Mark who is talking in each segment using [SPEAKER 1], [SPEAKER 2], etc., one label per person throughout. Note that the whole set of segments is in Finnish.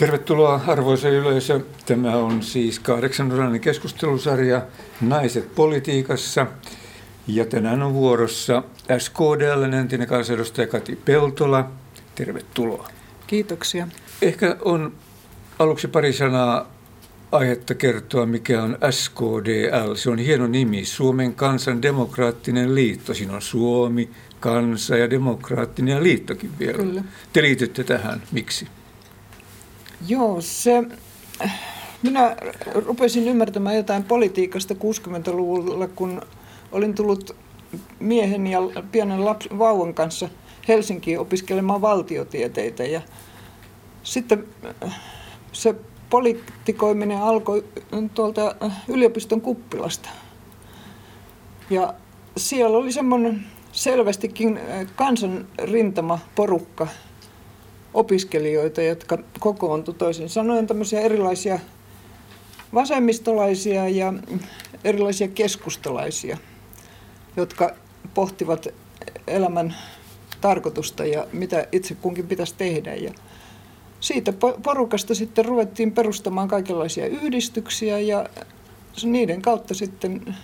[SPEAKER 1] Tervetuloa arvoisa yleisö. Tämä on siis kahdeksanosainen keskustelusarja Naiset politiikassa. Ja tänään on vuorossa SKDL entinen kansanedustaja Kati Peltola. Tervetuloa.
[SPEAKER 2] Kiitoksia.
[SPEAKER 1] Ehkä on aluksi pari sanaa aihetta kertoa, mikä on SKDL. Se on hieno nimi, Suomen kansan demokraattinen liitto. Siinä on Suomi, kansa ja demokraattinen ja liittokin vielä. Kyllä. Te liitytte tähän. Miksi?
[SPEAKER 2] Joo, se, minä rupesin ymmärtämään jotain politiikasta 60-luvulla, kun olin tullut miehen ja pienen laps, vauvan kanssa Helsinkiin opiskelemaan valtiotieteitä. Ja sitten se poliitikoiminen alkoi tuolta yliopiston kuppilasta. Ja siellä oli semmoinen selvästikin kansanrintama porukka, opiskelijoita, jotka kokoontu toisin sanoen tämmöisiä erilaisia vasemmistolaisia ja erilaisia keskustalaisia, jotka pohtivat elämän tarkoitusta ja mitä itse kunkin pitäisi tehdä. Ja siitä porukasta sitten ruvettiin perustamaan kaikenlaisia yhdistyksiä ja niiden kautta sitten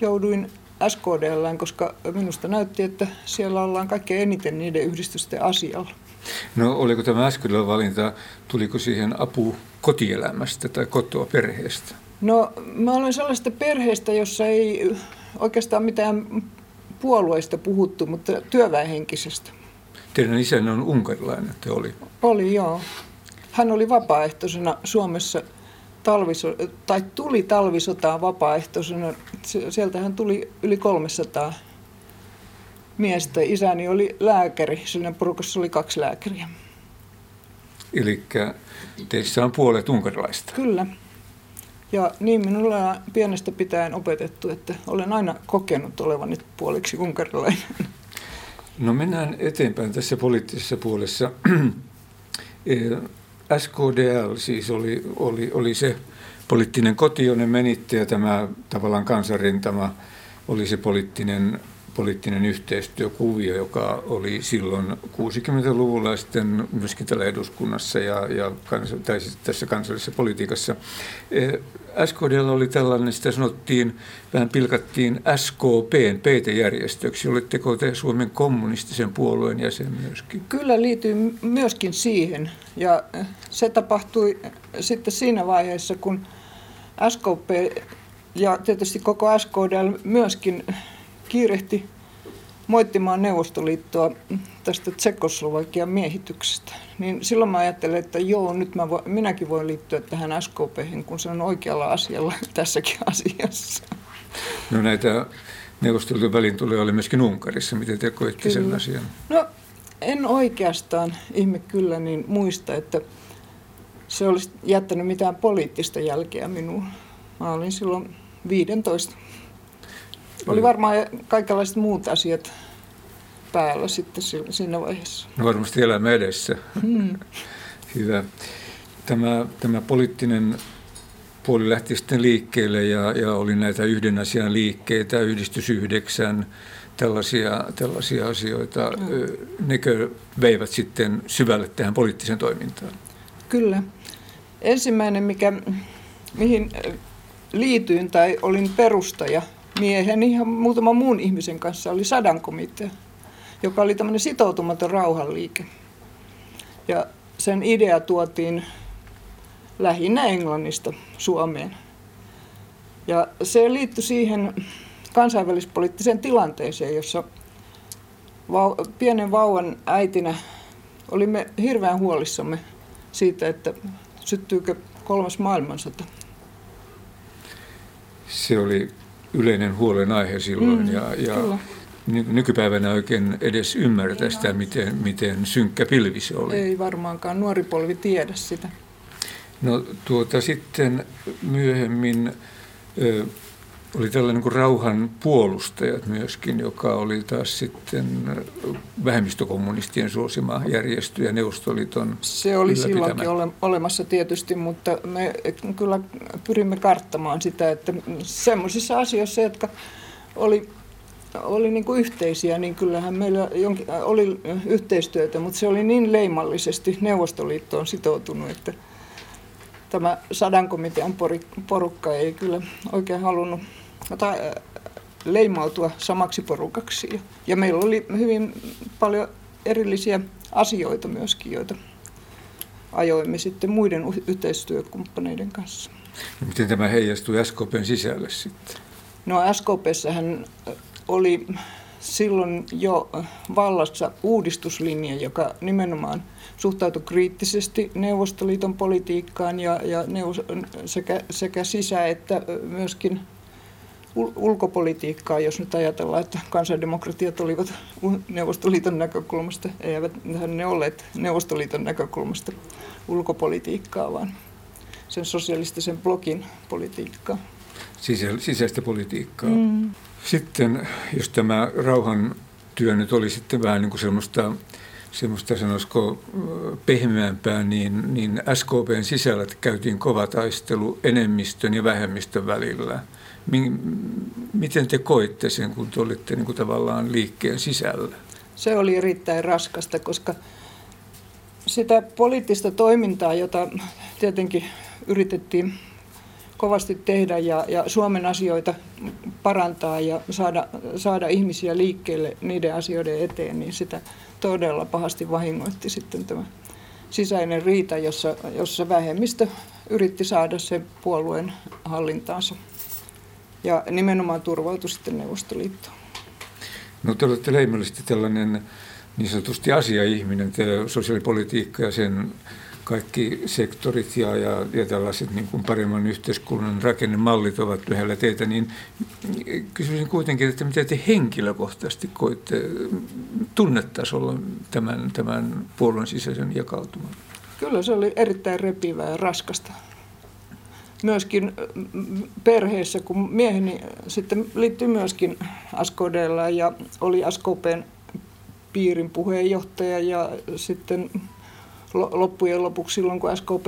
[SPEAKER 2] jouduin SKDL, koska minusta näytti, että siellä ollaan kaikkein eniten niiden yhdistysten asialla.
[SPEAKER 1] No oliko tämä äskeinen valinta, tuliko siihen apu kotielämästä tai kotoa perheestä?
[SPEAKER 2] No mä olen sellaista perheestä, jossa ei oikeastaan mitään puolueista puhuttu, mutta työväenhenkisestä.
[SPEAKER 1] Teidän isänne on unkarilainen, te oli?
[SPEAKER 2] Oli, joo. Hän oli vapaaehtoisena Suomessa talviso, tai tuli talvisotaan vapaaehtoisena. Sieltähän tuli yli 300 miestä. Isäni oli lääkäri, siinä porukassa oli kaksi lääkäriä.
[SPEAKER 1] Eli teissä on puolet unkarilaista.
[SPEAKER 2] Kyllä. Ja niin minulla on pienestä pitäen opetettu, että olen aina kokenut olevani puoliksi unkarilainen.
[SPEAKER 1] No mennään eteenpäin tässä poliittisessa puolessa. SKDL siis oli, oli, oli se poliittinen koti, jonne menitte ja tämä tavallaan kansanrintama oli se poliittinen poliittinen yhteistyökuvio, joka oli silloin 60-luvulla sitten myöskin täällä eduskunnassa ja, ja kans, tai siis tässä kansallisessa politiikassa. Eh, SKDL oli tällainen, sitä sanottiin, vähän pilkattiin SKPn PT-järjestöksi. Oletteko te Suomen kommunistisen puolueen jäsen myöskin?
[SPEAKER 2] Kyllä liityin myöskin siihen ja se tapahtui sitten siinä vaiheessa, kun SKP ja tietysti koko SKDL myöskin kiirehti moittimaan Neuvostoliittoa tästä Tsekoslovakian miehityksestä. Niin silloin mä ajattelin, että joo, nyt mä vo, minäkin voin liittyä tähän SKP, kun se on oikealla asialla tässäkin asiassa.
[SPEAKER 1] No näitä Neuvostoliiton välintuloja oli myöskin Unkarissa. Miten te koitte kyllä. sen asian?
[SPEAKER 2] No en oikeastaan, ihme kyllä, niin muista, että se olisi jättänyt mitään poliittista jälkeä minuun. Mä olin silloin 15. Oli varmaan kaikenlaiset muut asiat päällä sitten siinä vaiheessa.
[SPEAKER 1] No varmasti elämä edessä. Hmm. Hyvä. Tämä, tämä poliittinen puoli lähti sitten liikkeelle ja, ja oli näitä yhden asian liikkeitä, yhdistys yhdeksän, tällaisia, tällaisia asioita. Hmm. Nekö veivät sitten syvälle tähän poliittiseen toimintaan?
[SPEAKER 2] Kyllä. Ensimmäinen, mikä, mihin liityin tai olin perustaja, mieheni ja muutaman muun ihmisen kanssa oli sadankomitea, joka oli tämmöinen sitoutumaton rauhanliike. Ja sen idea tuotiin lähinnä Englannista Suomeen. Ja se liittyi siihen kansainvälispoliittiseen tilanteeseen, jossa vau- pienen vauvan äitinä olimme hirveän huolissamme siitä, että syttyykö kolmas maailmansota.
[SPEAKER 1] Se oli yleinen huolenaihe silloin mm, ja, ja nykypäivänä oikein edes ymmärtää sitä, miten, miten synkkä pilvi se oli.
[SPEAKER 2] Ei varmaankaan nuori polvi tiedä sitä.
[SPEAKER 1] No tuota sitten myöhemmin oli tällainen kuin rauhan puolustajat myöskin, joka oli taas sitten vähemmistökommunistien suosima järjestö ja Neuvostoliiton
[SPEAKER 2] Se oli silloinkin ole, olemassa tietysti, mutta me kyllä pyrimme karttamaan sitä, että semmoisissa asioissa, jotka oli oli niin kuin yhteisiä, niin kyllähän meillä jonkin, oli yhteistyötä, mutta se oli niin leimallisesti Neuvostoliittoon sitoutunut, että tämä sadan komitean porukka ei kyllä oikein halunnut tai leimautua samaksi porukaksi. Ja meillä oli hyvin paljon erillisiä asioita myöskin, joita ajoimme sitten muiden yhteistyökumppaneiden kanssa.
[SPEAKER 1] No miten tämä heijastui SKPn sisälle sitten?
[SPEAKER 2] No SKPssähän oli silloin jo vallassa uudistuslinja, joka nimenomaan suhtautui kriittisesti Neuvostoliiton politiikkaan ja, ja sekä, sekä sisä- että myöskin ulkopolitiikkaa, jos nyt ajatellaan, että kansandemokratiat olivat Neuvostoliiton näkökulmasta, eivät ne olleet Neuvostoliiton näkökulmasta ulkopolitiikkaa, vaan sen sosialistisen blokin politiikkaa.
[SPEAKER 1] Sisä, sisäistä politiikkaa. Mm. Sitten, jos tämä rauhan työ nyt oli sitten vähän niin kuin semmoista, semmoista sanoisiko pehmeämpää, niin, niin SKPn sisällä käytiin kova taistelu enemmistön ja vähemmistön välillä – Miten te koitte sen, kun te olitte niin kuin tavallaan liikkeen sisällä?
[SPEAKER 2] Se oli erittäin raskasta, koska sitä poliittista toimintaa, jota tietenkin yritettiin kovasti tehdä ja, ja Suomen asioita parantaa ja saada, saada ihmisiä liikkeelle niiden asioiden eteen, niin sitä todella pahasti vahingoitti sitten tämä sisäinen riita, jossa, jossa vähemmistö yritti saada sen puolueen hallintaansa ja nimenomaan turvautui sitten Neuvostoliittoon.
[SPEAKER 1] No te olette leimallisesti tällainen niin sanotusti asiaihminen, te sosiaalipolitiikka ja sen kaikki sektorit ja, ja, ja tällaiset niin kuin paremman yhteiskunnan rakennemallit ovat lähellä teitä, niin kysyisin kuitenkin, että mitä te henkilökohtaisesti koitte tunnetasolla tämän, tämän puolueen sisäisen jakautuman?
[SPEAKER 2] Kyllä se oli erittäin repivää ja raskasta myöskin perheessä, kun mieheni sitten liittyi myöskin Askodella ja oli Askopen piirin puheenjohtaja ja sitten loppujen lopuksi silloin, kun SKP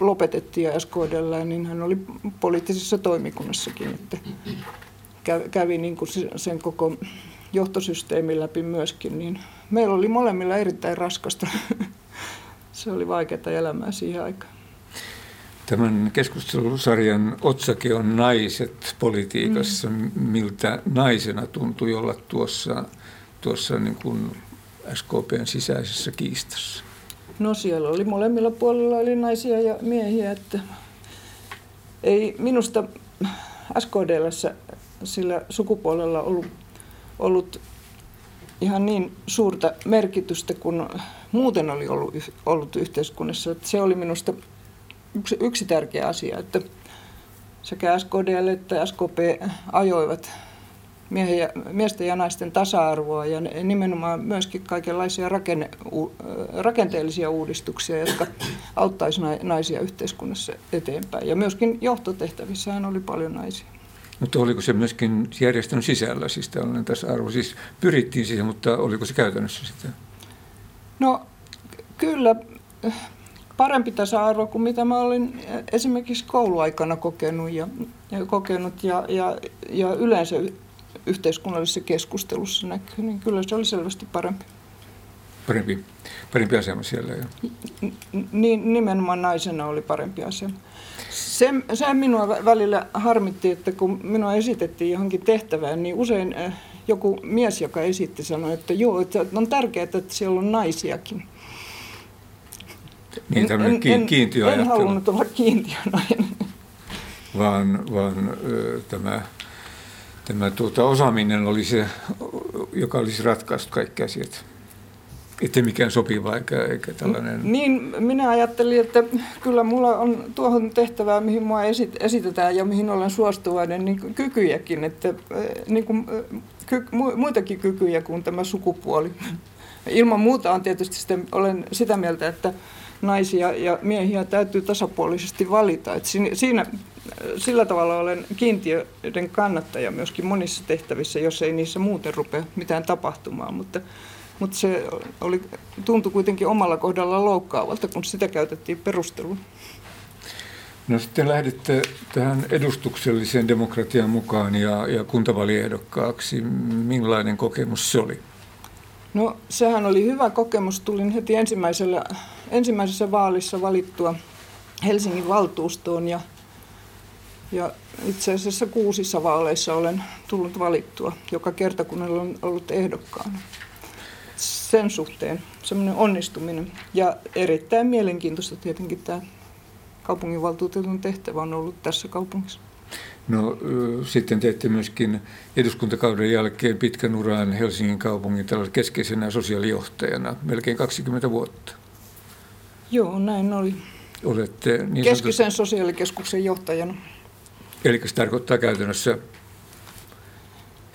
[SPEAKER 2] lopetettiin SKDllä, niin hän oli poliittisessa toimikunnassakin, että kävi niin kuin sen koko johtosysteemin läpi myöskin, niin meillä oli molemmilla erittäin raskasta. Se oli vaikeaa elämää siihen aikaan.
[SPEAKER 1] Tämän keskustelusarjan otsake on naiset politiikassa. Mm. Miltä naisena tuntui olla tuossa, tuossa niin kuin SKPn sisäisessä kiistassa?
[SPEAKER 2] No siellä oli molemmilla puolilla oli naisia ja miehiä, että ei minusta SKDllä sillä sukupuolella ollut, ollut ihan niin suurta merkitystä kuin muuten oli ollut, ollut yhteiskunnassa. Että se oli minusta yksi, yksi tärkeä asia, että sekä SKDL että SKP ajoivat miehen miesten ja naisten tasa-arvoa ja nimenomaan myöskin kaikenlaisia rakenne, rakenteellisia uudistuksia, jotka auttaisivat naisia yhteiskunnassa eteenpäin. Ja myöskin johtotehtävissähän oli paljon naisia.
[SPEAKER 1] Mutta oliko se myöskin järjestön sisällä, siis tällainen tasa-arvo? Siis pyrittiin siihen, mutta oliko se käytännössä sitä?
[SPEAKER 2] No kyllä parempi tasa-arvo kuin mitä mä olin esimerkiksi kouluaikana kokenut ja, ja, kokenut ja, ja, ja yleensä yhteiskunnallisessa keskustelussa näkyy, niin kyllä se oli selvästi parempi.
[SPEAKER 1] Parempi, parempi asema siellä jo.
[SPEAKER 2] Niin, nimenomaan naisena oli parempi asema. Se, se minua välillä harmitti, että kun minua esitettiin johonkin tehtävään, niin usein joku mies, joka esitti, sanoi, että joo, että on tärkeää, että siellä on naisiakin.
[SPEAKER 1] Niin tämmöinen en, en, kiintiöajattelu.
[SPEAKER 2] En halunnut olla kiintiönainen.
[SPEAKER 1] Vaan, vaan tämä, tämä tuota, osaaminen oli se, joka olisi ratkaissut kaikki asiat. Että mikään sopiva eikä, eikä tällainen...
[SPEAKER 2] Niin, minä ajattelin, että kyllä mulla on tuohon tehtävään, mihin mua esit, esitetään ja mihin olen suostuvainen, niin kykyjäkin, että niin kuin, ky, muitakin kykyjä kuin tämä sukupuoli. Ilman muuta on tietysti sitten, olen sitä mieltä, että naisia ja miehiä täytyy tasapuolisesti valita. Et siinä, sillä tavalla olen kiintiöiden kannattaja myöskin monissa tehtävissä, jos ei niissä muuten rupea mitään tapahtumaan. Mutta, mutta se oli, tuntui kuitenkin omalla kohdalla loukkaavalta, kun sitä käytettiin perustelun.
[SPEAKER 1] No sitten lähditte tähän edustukselliseen demokratian mukaan ja, ja kuntavaliehdokkaaksi. Millainen kokemus se oli?
[SPEAKER 2] No sehän oli hyvä kokemus. Tulin heti ensimmäisellä, ensimmäisessä vaalissa valittua Helsingin valtuustoon ja, ja itse asiassa kuusissa vaaleissa olen tullut valittua joka kerta, kun olen ollut ehdokkaana. Sen suhteen semmoinen onnistuminen ja erittäin mielenkiintoista tietenkin tämä kaupunginvaltuutetun tehtävä on ollut tässä kaupungissa.
[SPEAKER 1] No sitten teette myöskin eduskuntakauden jälkeen pitkän uran Helsingin kaupungin keskeisenä sosiaalijohtajana, melkein 20 vuotta.
[SPEAKER 2] Joo, näin oli.
[SPEAKER 1] Olette
[SPEAKER 2] niin Keskisen sanottu... sosiaalikeskuksen johtajana.
[SPEAKER 1] Eli se tarkoittaa käytännössä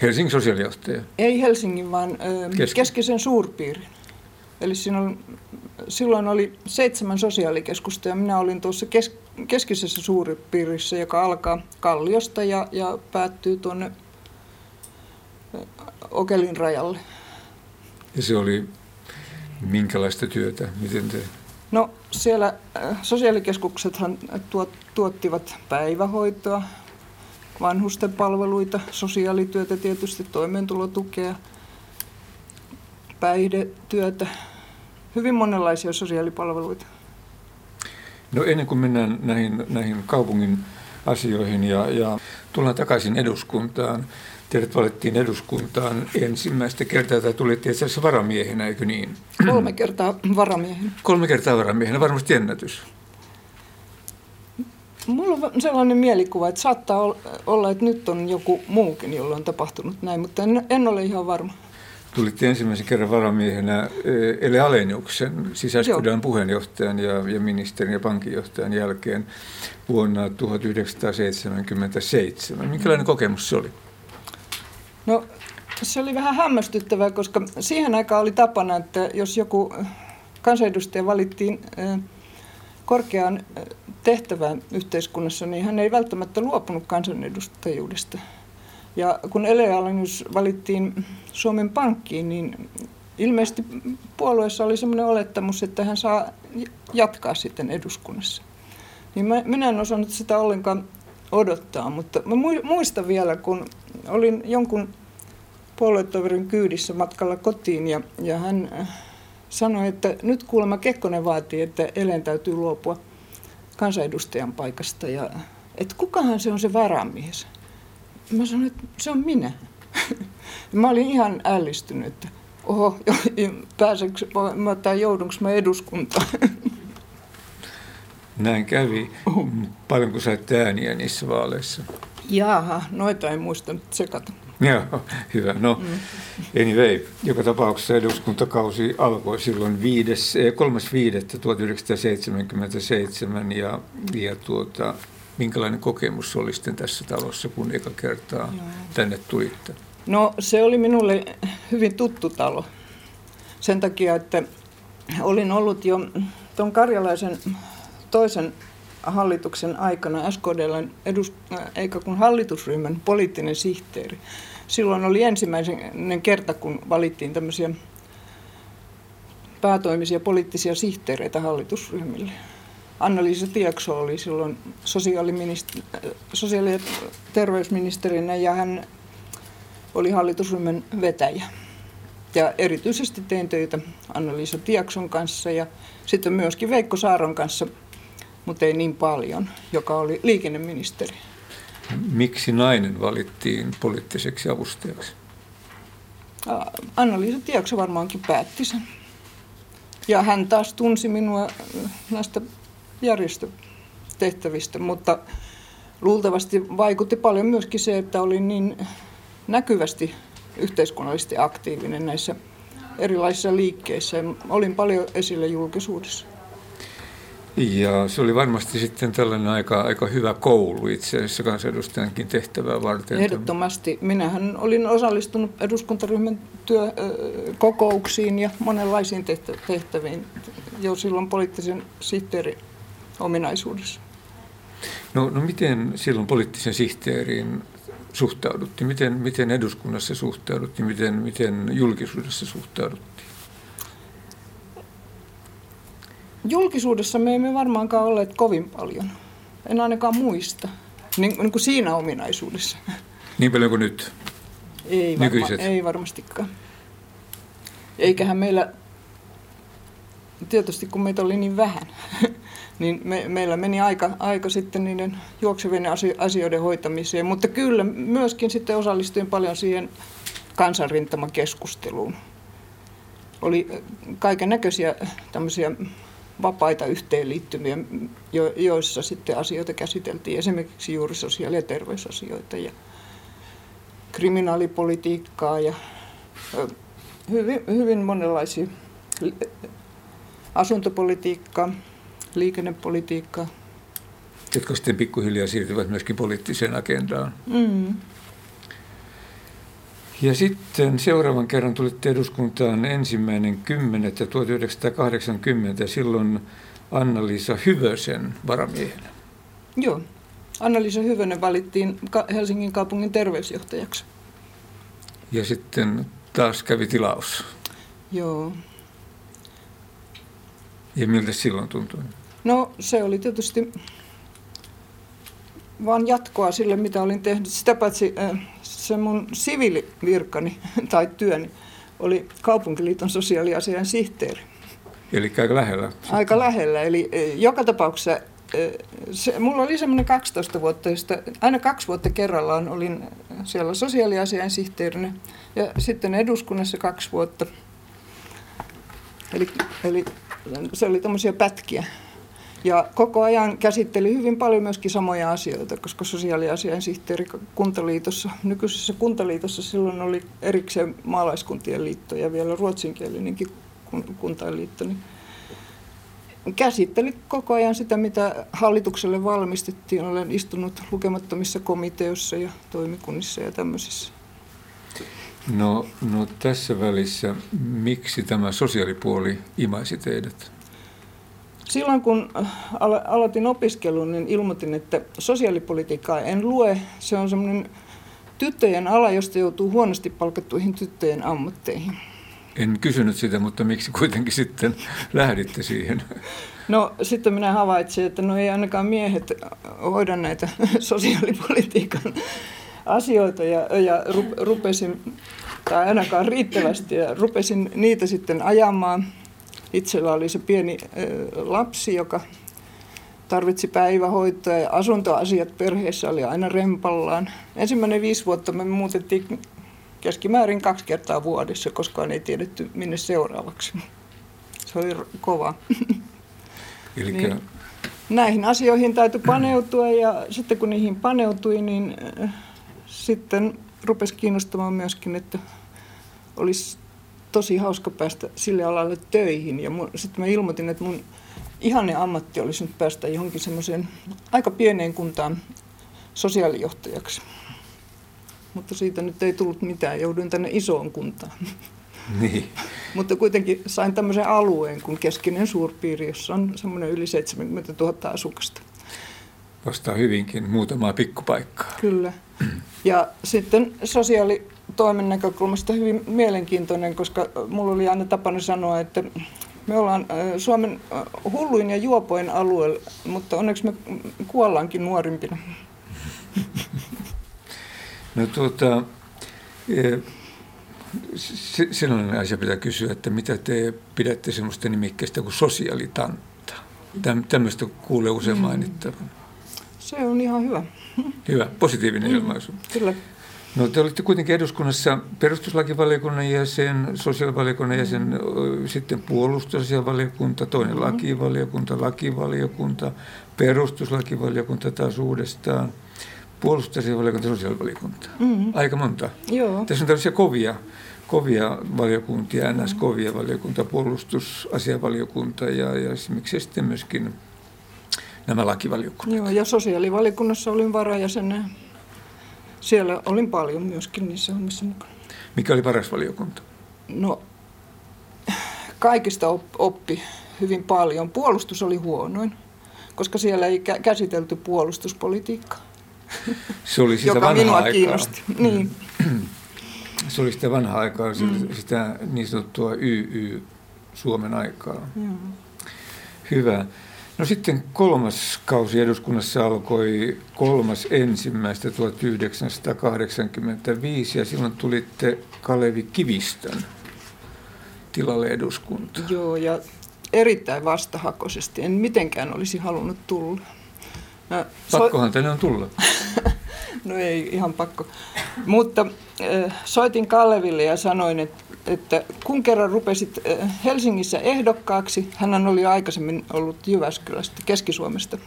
[SPEAKER 1] Helsingin sosiaalijohtaja?
[SPEAKER 2] Ei Helsingin, vaan Keski. keskisen suurpiirin. Eli on, silloin oli seitsemän sosiaalikeskusta ja minä olin tuossa kes, keskisessä suuripiirissä, joka alkaa Kalliosta ja, ja päättyy tuonne Okelin rajalle.
[SPEAKER 1] Ja se oli minkälaista työtä? Miten te...
[SPEAKER 2] No siellä sosiaalikeskuksethan tuot, tuottivat päivähoitoa, vanhusten palveluita, sosiaalityötä tietysti, toimeentulotukea, päihdetyötä, hyvin monenlaisia sosiaalipalveluita.
[SPEAKER 1] No ennen kuin mennään näihin, näihin kaupungin asioihin ja, ja tullaan takaisin eduskuntaan. Teidät valittiin eduskuntaan ensimmäistä kertaa, tai tulitte itse asiassa varamiehenä, eikö niin?
[SPEAKER 2] Kolme kertaa varamiehenä.
[SPEAKER 1] Kolme kertaa varamiehenä, varmasti ennätys.
[SPEAKER 2] Mulla on sellainen mielikuva, että saattaa olla, että nyt on joku muukin, jolla on tapahtunut näin, mutta en, en ole ihan varma
[SPEAKER 1] tulitte ensimmäisen kerran varamiehenä eh, Ele Aleniuksen, sisäiskydan puheenjohtajan ja, ja ministerin ja pankinjohtajan jälkeen vuonna 1977. Minkälainen kokemus se oli?
[SPEAKER 2] No se oli vähän hämmästyttävää, koska siihen aikaan oli tapana, että jos joku kansanedustaja valittiin eh, korkeaan eh, tehtävään yhteiskunnassa, niin hän ei välttämättä luopunut kansanedustajuudesta. Ja kun elealennus valittiin Suomen Pankkiin, niin ilmeisesti puolueessa oli sellainen olettamus, että hän saa jatkaa sitten eduskunnassa. Niin mä, minä en osannut sitä ollenkaan odottaa, mutta mä muistan vielä, kun olin jonkun puoluetoverin kyydissä matkalla kotiin ja, ja hän äh, sanoi, että nyt kuulemma Kekkonen vaatii, että Elen täytyy luopua kansanedustajan paikasta ja että kukahan se on se varamies. Mä sanoin, että se on minä. mä olin ihan ällistynyt, että oho, pääsenkö mä tai joudunko mä eduskuntaan.
[SPEAKER 1] Näin kävi. Paljonko saitte ääniä niissä vaaleissa?
[SPEAKER 2] Jaha, noita ei muistanut sekata.
[SPEAKER 1] Joo, hyvä. No, mm. anyway, joka tapauksessa eduskuntakausi alkoi silloin 3.5.1977 eh, ja, ja tuota, minkälainen kokemus oli sitten tässä talossa, kun eka kertaa Joo. tänne tulitte?
[SPEAKER 2] No se oli minulle hyvin tuttu talo. Sen takia, että olin ollut jo tuon karjalaisen toisen hallituksen aikana SKDLn edus, eikä kun hallitusryhmän poliittinen sihteeri. Silloin oli ensimmäinen kerta, kun valittiin tämmöisiä päätoimisia poliittisia sihteereitä hallitusryhmille. Anna-Liisa Tiekso oli silloin sosiaali- ja terveysministerinä ja hän oli hallitusryhmän vetäjä. Ja erityisesti tein töitä Anna-Liisa Tiakson kanssa ja sitten myöskin Veikko Saaron kanssa, mutta ei niin paljon, joka oli liikenneministeri.
[SPEAKER 1] Miksi nainen valittiin poliittiseksi avustajaksi?
[SPEAKER 2] Anna-Liisa Tiakso varmaankin päätti sen. Ja hän taas tunsi minua näistä järjestötehtävistä, mutta luultavasti vaikutti paljon myöskin se, että olin niin näkyvästi yhteiskunnallisesti aktiivinen näissä erilaisissa liikkeissä. Olin paljon esillä julkisuudessa.
[SPEAKER 1] Ja se oli varmasti sitten tällainen aika, aika hyvä koulu itse asiassa kansanedustajankin tehtävää varten.
[SPEAKER 2] Ehdottomasti. Minähän olin osallistunut eduskuntaryhmän työkokouksiin ja monenlaisiin tehtäviin jo silloin poliittisen sihteerin ominaisuudessa.
[SPEAKER 1] No, no miten silloin poliittisen sihteeriin suhtauduttiin? Miten, miten eduskunnassa suhtauduttiin? Miten, miten julkisuudessa suhtauduttiin?
[SPEAKER 2] Julkisuudessa me emme varmaankaan olleet kovin paljon. En ainakaan muista. Niin, niin kuin siinä ominaisuudessa.
[SPEAKER 1] Niin paljon kuin nyt?
[SPEAKER 2] Ei, varma, ei varmastikaan. Eiköhän meillä, tietysti kun meitä oli niin vähän, niin me, meillä meni aika, aika sitten niiden juoksevien asioiden hoitamiseen. Mutta kyllä myöskin sitten osallistuin paljon siihen kansanrintamakeskusteluun. Oli kaiken näköisiä tämmöisiä vapaita yhteenliittymiä, jo, joissa sitten asioita käsiteltiin, esimerkiksi juuri sosiaali- ja terveysasioita ja kriminaalipolitiikkaa ja hyvin, hyvin monenlaisia asuntopolitiikkaa, liikennepolitiikkaa.
[SPEAKER 1] Jotka sitten pikkuhiljaa siirtyvät myöskin poliittiseen agendaan.
[SPEAKER 2] Mm.
[SPEAKER 1] Ja sitten seuraavan kerran tulitte eduskuntaan ensimmäinen 10. 1980, silloin Anna-Liisa Hyvösen varamiehenä.
[SPEAKER 2] Joo, Anna-Liisa Hyvönen valittiin Helsingin kaupungin terveysjohtajaksi.
[SPEAKER 1] Ja sitten taas kävi tilaus.
[SPEAKER 2] Joo.
[SPEAKER 1] Ja miltä silloin tuntui?
[SPEAKER 2] No se oli tietysti vaan jatkoa sille, mitä olin tehnyt. Sitä paitsi se mun siviilivirkani tai työni oli kaupunkiliiton sosiaaliasian sihteeri.
[SPEAKER 1] Eli aika lähellä.
[SPEAKER 2] Aika lähellä. Eli joka tapauksessa se, mulla oli semmoinen 12 vuotta, josta aina kaksi vuotta kerrallaan olin siellä sosiaaliasian sihteerinä ja sitten eduskunnassa kaksi vuotta. Eli, eli se oli tämmöisiä pätkiä. Ja koko ajan käsitteli hyvin paljon myöskin samoja asioita, koska sosiaaliasian sihteeri kuntaliitossa, nykyisessä kuntaliitossa silloin oli erikseen maalaiskuntien liitto ja vielä ruotsinkielinenkin kuntainliitto, niin käsitteli koko ajan sitä, mitä hallitukselle valmistettiin. Olen istunut lukemattomissa komiteoissa ja toimikunnissa ja tämmöisissä.
[SPEAKER 1] No, no tässä välissä, miksi tämä sosiaalipuoli imaisi teidät?
[SPEAKER 2] Silloin kun alo- aloitin opiskelun, niin ilmoitin, että sosiaalipolitiikkaa en lue. Se on semmoinen tyttöjen ala, josta joutuu huonosti palkattuihin tyttöjen ammatteihin.
[SPEAKER 1] En kysynyt sitä, mutta miksi kuitenkin sitten lähditte siihen?
[SPEAKER 2] No sitten minä havaitsin, että no ei ainakaan miehet hoida näitä sosiaalipolitiikan asioita ja, ja rupesin, tai ainakaan riittävästi, ja rupesin niitä sitten ajamaan. Itsellä oli se pieni lapsi, joka tarvitsi päivähoitoa ja asuntoasiat perheessä oli aina rempallaan. Ensimmäinen viisi vuotta me muutettiin keskimäärin kaksi kertaa vuodessa, koskaan ei tiedetty minne seuraavaksi. Se oli kova.
[SPEAKER 1] Eli niin,
[SPEAKER 2] näihin asioihin täytyy paneutua ja sitten kun niihin paneutui, niin sitten rupesi kiinnostamaan myöskin, että olisi tosi hauska päästä sille alalle töihin. Ja sitten mä ilmoitin, että mun ihanne ammatti olisi nyt päästä johonkin semmoiseen aika pieneen kuntaan sosiaalijohtajaksi. Mutta siitä nyt ei tullut mitään, jouduin tänne isoon kuntaan.
[SPEAKER 1] Niin.
[SPEAKER 2] Mutta kuitenkin sain tämmöisen alueen kuin keskinen suurpiiri, jossa on semmoinen yli 70 000 asukasta.
[SPEAKER 1] Vastaa hyvinkin muutamaa pikkupaikkaa.
[SPEAKER 2] Kyllä. Ja sitten sosiaalitoimen näkökulmasta hyvin mielenkiintoinen, koska mulla oli aina tapana sanoa, että me ollaan Suomen hulluin ja juopoin alueella, mutta onneksi me kuollaankin nuorimpina.
[SPEAKER 1] No tuota, e, sellainen asia pitää kysyä, että mitä te pidätte semmoista nimikkeestä kuin sosiaalitantta? Tämmöistä kuulee usein mm. mainittavan.
[SPEAKER 2] Se on ihan hyvä.
[SPEAKER 1] Hyvä, positiivinen mm, ilmaisu.
[SPEAKER 2] Kyllä.
[SPEAKER 1] No te olitte kuitenkin eduskunnassa perustuslakivaliokunnan jäsen, sosiaalivaliokunnan jäsen, mm. sitten puolustusasiavaliokunta, toinen mm. lakivaliokunta, lakivaliokunta, perustuslakivaliokunta taas uudestaan, puolustusasiavaliokunta, sosiaalivaliokunta. Mm. Aika monta.
[SPEAKER 2] Joo.
[SPEAKER 1] Tässä on tällaisia kovia, kovia valiokuntia, ns. kovia valiokunta, puolustusasiavaliokunta ja, ja miksi sitten myöskin nämä lakivaliokunnat.
[SPEAKER 2] Joo, ja sosiaalivaliokunnassa olin varajäsenä. Siellä olin paljon myöskin niissä hommissa mukana.
[SPEAKER 1] Mikä oli paras valiokunta?
[SPEAKER 2] No, kaikista oppi hyvin paljon. Puolustus oli huonoin, koska siellä ei käsitelty puolustuspolitiikkaa.
[SPEAKER 1] Se oli sitä
[SPEAKER 2] joka
[SPEAKER 1] vanhaa
[SPEAKER 2] minua
[SPEAKER 1] aikaa.
[SPEAKER 2] kiinnosti. Niin.
[SPEAKER 1] Se oli sitä vanhaa aikaa, mm. sitä niin sanottua YY Suomen aikaa.
[SPEAKER 2] Mm.
[SPEAKER 1] Hyvä. No sitten kolmas kausi eduskunnassa alkoi kolmas ensimmäistä 1985 ja silloin tulitte Kalevi Kivistön tilalle eduskuntaan.
[SPEAKER 2] Joo, ja erittäin vastahakoisesti. En mitenkään olisi halunnut tulla.
[SPEAKER 1] No, Pakkohan so... tänne on tulla.
[SPEAKER 2] no ei ihan pakko. Mutta äh, soitin Kalleville ja sanoin, että, että kun kerran rupesit äh, Helsingissä ehdokkaaksi, hän oli aikaisemmin ollut Jyväskylästä, Keski-Suomesta,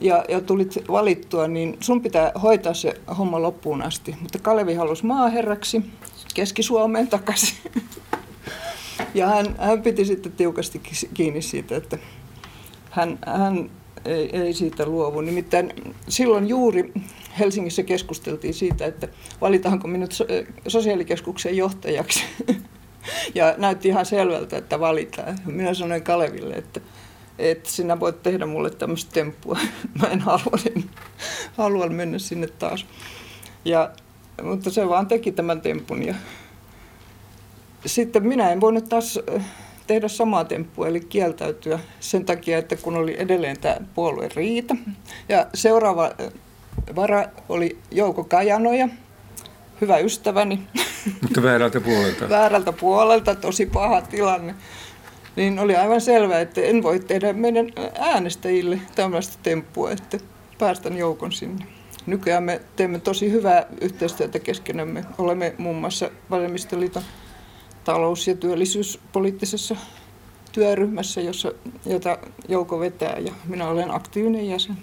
[SPEAKER 2] ja, ja tulit valittua, niin sun pitää hoitaa se homma loppuun asti. Mutta Kalevi halusi maaherraksi Keski-Suomeen takaisin. Ja hän, hän piti sitten tiukasti kiinni siitä, että hän, hän ei, ei siitä luovu. Nimittäin silloin juuri Helsingissä keskusteltiin siitä, että valitaanko minut sosiaalikeskuksen johtajaksi. Ja näytti ihan selvältä, että valitaan. Minä sanoin Kaleville, että, että sinä voit tehdä mulle tämmöistä temppua. Mä en halua, niin halua mennä sinne taas. Ja, mutta se vaan teki tämän tempun ja sitten minä en voinut taas tehdä samaa temppua, eli kieltäytyä sen takia, että kun oli edelleen tämä puolueen riita. Ja seuraava vara oli Jouko Kajanoja, hyvä ystäväni.
[SPEAKER 1] Mutta väärältä puolelta.
[SPEAKER 2] väärältä puolelta, tosi paha tilanne. Niin oli aivan selvää, että en voi tehdä meidän äänestäjille tämmöistä temppua, että päästän Joukon sinne. Nykyään me teemme tosi hyvää yhteistyötä keskenämme. Olemme muun muassa Vasemmistoliiton talous- ja työllisyyspoliittisessa työryhmässä, jossa, jota Jouko vetää ja minä olen aktiivinen jäsen.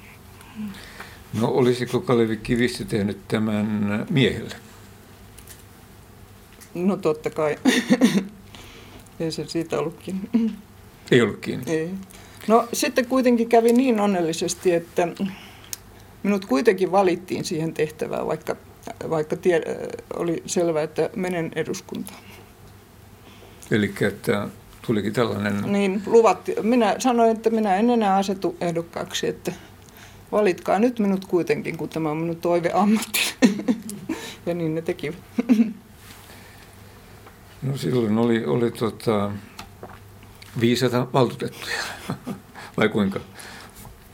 [SPEAKER 1] No olisiko Kalevi Kivistö tehnyt tämän miehelle?
[SPEAKER 2] No totta kai. Ei se siitä ollut kiinni.
[SPEAKER 1] Ei ollut kiinni?
[SPEAKER 2] Ei. No sitten kuitenkin kävi niin onnellisesti, että minut kuitenkin valittiin siihen tehtävään, vaikka, vaikka tie, oli selvää, että menen eduskuntaan.
[SPEAKER 1] Eli että tulikin tällainen...
[SPEAKER 2] Niin, luvatti. Minä sanoin, että minä en enää asetu ehdokkaaksi, että valitkaa nyt minut kuitenkin, kun tämä on minun toiveammatti. ja niin ne tekivät.
[SPEAKER 1] no silloin oli, oli tota, viisata valtuutettuja, vai kuinka?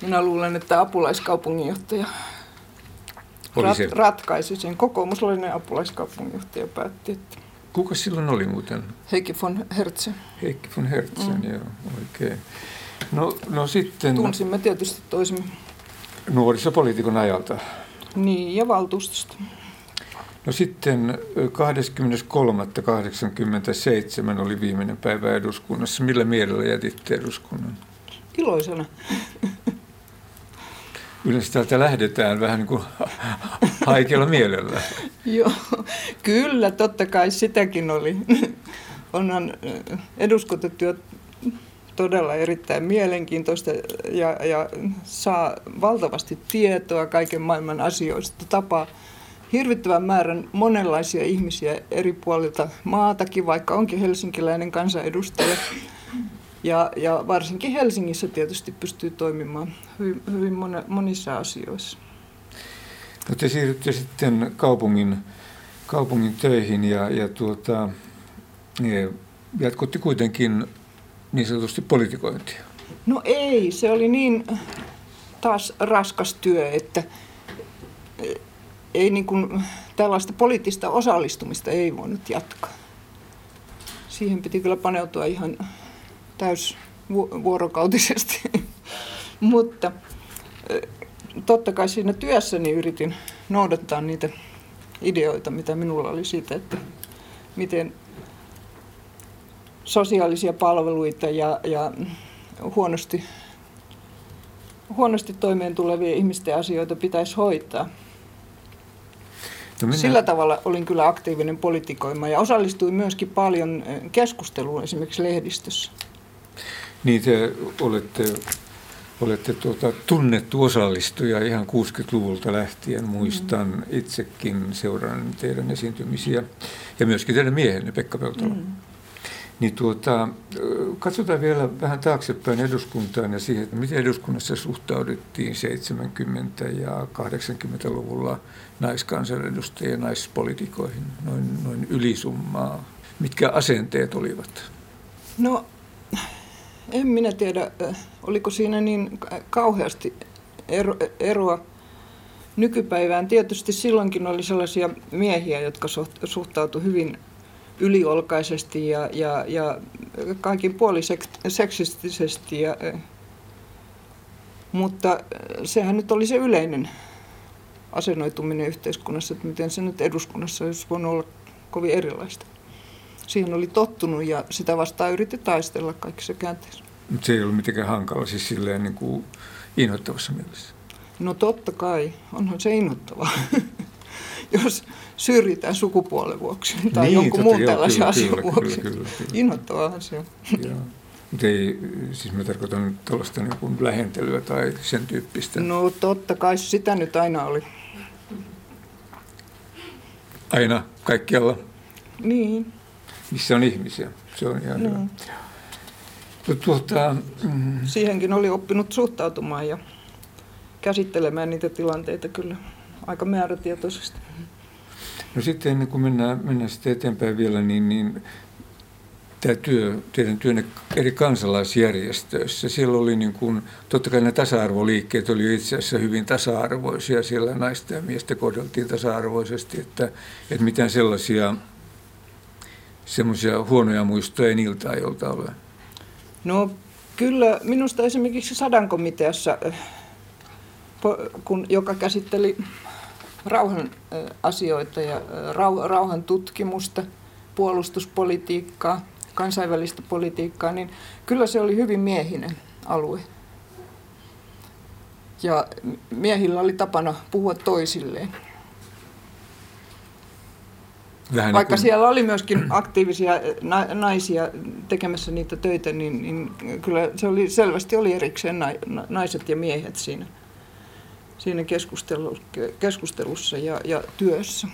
[SPEAKER 2] Minä luulen, että apulaiskaupunginjohtaja rat, ratkaisi sen. Kokoomuslainen apulaiskaupunginjohtaja päätti, että
[SPEAKER 1] Kuka silloin oli muuten?
[SPEAKER 2] Heikki von Hertze.
[SPEAKER 1] Heikki von Hertze, mm. joo, oikein. No, no sitten...
[SPEAKER 2] Tunsimme tietysti toisemme.
[SPEAKER 1] Nuorisopoliitikon ajalta.
[SPEAKER 2] Niin, ja valtuustosta.
[SPEAKER 1] No sitten 23.87 oli viimeinen päivä eduskunnassa. Millä mielellä jätitte eduskunnan?
[SPEAKER 2] Iloisena.
[SPEAKER 1] Yleensä täältä lähdetään vähän niin kuin haikealla mielellä.
[SPEAKER 2] Joo, kyllä, totta kai sitäkin oli. Onhan eduskuntatyö todella erittäin mielenkiintoista ja, ja saa valtavasti tietoa kaiken maailman asioista, tapaa hirvittävän määrän monenlaisia ihmisiä eri puolilta maatakin, vaikka onkin helsinkiläinen kansanedustaja. Ja, ja varsinkin Helsingissä tietysti pystyy toimimaan hyvin, hyvin monissa asioissa.
[SPEAKER 1] No te siirrytte sitten kaupungin, kaupungin töihin ja, ja tuota, ja jatkutti kuitenkin niin sanotusti politikointia.
[SPEAKER 2] No ei, se oli niin taas raskas työ, että ei niin kuin, tällaista poliittista osallistumista ei voinut jatkaa. Siihen piti kyllä paneutua ihan täysvuorokautisesti. Mutta totta kai siinä työssäni yritin noudattaa niitä ideoita, mitä minulla oli siitä, että miten sosiaalisia palveluita ja, ja huonosti, huonosti toimeen tulevien ihmisten asioita pitäisi hoitaa. No minä... Sillä tavalla olin kyllä aktiivinen politikoima ja osallistuin myöskin paljon keskusteluun esimerkiksi lehdistössä.
[SPEAKER 1] Niin te olette, olette tuota, tunnettu osallistuja ihan 60-luvulta lähtien. Muistan mm. itsekin seuran teidän esiintymisiä ja myöskin teidän miehenne Pekka Peltola. Mm. Niin tuota, katsotaan vielä vähän taaksepäin eduskuntaan ja siihen, että miten eduskunnassa suhtauduttiin 70- ja 80-luvulla naiskansanedustajien ja naispolitikoihin, noin, noin ylisummaa. Mitkä asenteet olivat?
[SPEAKER 2] No en minä tiedä, oliko siinä niin kauheasti ero, eroa nykypäivään. Tietysti silloinkin oli sellaisia miehiä, jotka suhtautuivat hyvin yliolkaisesti ja, ja, ja kaikin puoli seksistisesti. Ja, mutta sehän nyt oli se yleinen asennoituminen yhteiskunnassa, että miten se nyt eduskunnassa olisi voinut olla kovin erilaista. Siihen oli tottunut ja sitä vastaan yritti taistella kaikissa käänteissä.
[SPEAKER 1] Mutta se ei ollut mitenkään hankala, siis silleen niin kuin inhottavassa mielessä.
[SPEAKER 2] No totta kai, onhan se inhottavaa, jos syrjitään sukupuolen vuoksi tai niin, jonkun muun tällaisen asian vuoksi. Kyllä, kyllä, kyllä. Inhottavaahan se on.
[SPEAKER 1] Mutta ei, siis mä tarkoitan tuollaista niin lähentelyä tai sen tyyppistä.
[SPEAKER 2] No totta kai sitä nyt aina oli.
[SPEAKER 1] Aina, kaikkialla?
[SPEAKER 2] Niin.
[SPEAKER 1] Missä on ihmisiä, se on ihan niin. hyvä. Tuota,
[SPEAKER 2] mm. Siihenkin oli oppinut suhtautumaan ja käsittelemään niitä tilanteita kyllä aika määrätietoisesti.
[SPEAKER 1] No sitten ennen kuin mennään, mennään sitten eteenpäin vielä, niin, niin tämä työ, teidän työnne eri kansalaisjärjestöissä, siellä oli niin kuin, totta kai nämä tasa-arvoliikkeet oli itse asiassa hyvin tasa-arvoisia, siellä naisten ja miesten kohdeltiin tasa-arvoisesti, että, että mitään sellaisia semmoisia huonoja muistoja niiltä ajolta ole.
[SPEAKER 2] No kyllä, minusta esimerkiksi Sadan komiteassa kun, joka käsitteli rauhan asioita ja rauhan tutkimusta, puolustuspolitiikkaa, kansainvälistä politiikkaa, niin kyllä se oli hyvin miehinen alue. Ja miehillä oli tapana puhua toisilleen. Vähän Vaikka niin kuin... siellä oli myöskin aktiivisia naisia tekemässä niitä töitä, niin, niin kyllä se oli, selvästi oli erikseen naiset ja miehet siinä siinä keskustelussa ja, ja työssä.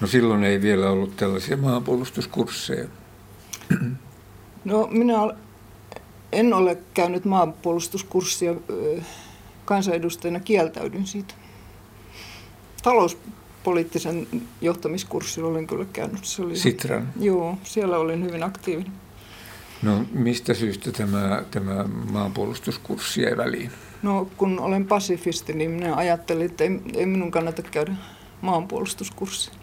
[SPEAKER 1] No silloin ei vielä ollut tällaisia maanpuolustuskursseja.
[SPEAKER 2] No minä en ole käynyt maanpuolustuskurssia kansanedustajana, kieltäydyn siitä. Talouspoliittisen johtamiskurssin olen kyllä käynyt.
[SPEAKER 1] Se oli, Sitran?
[SPEAKER 2] Joo, siellä olin hyvin aktiivinen.
[SPEAKER 1] No mistä syystä tämä, tämä maanpuolustuskurssi jäi väliin?
[SPEAKER 2] No kun olen pasifisti, niin minä ajattelin, että ei, ei minun kannata käydä maanpuolustuskurssia.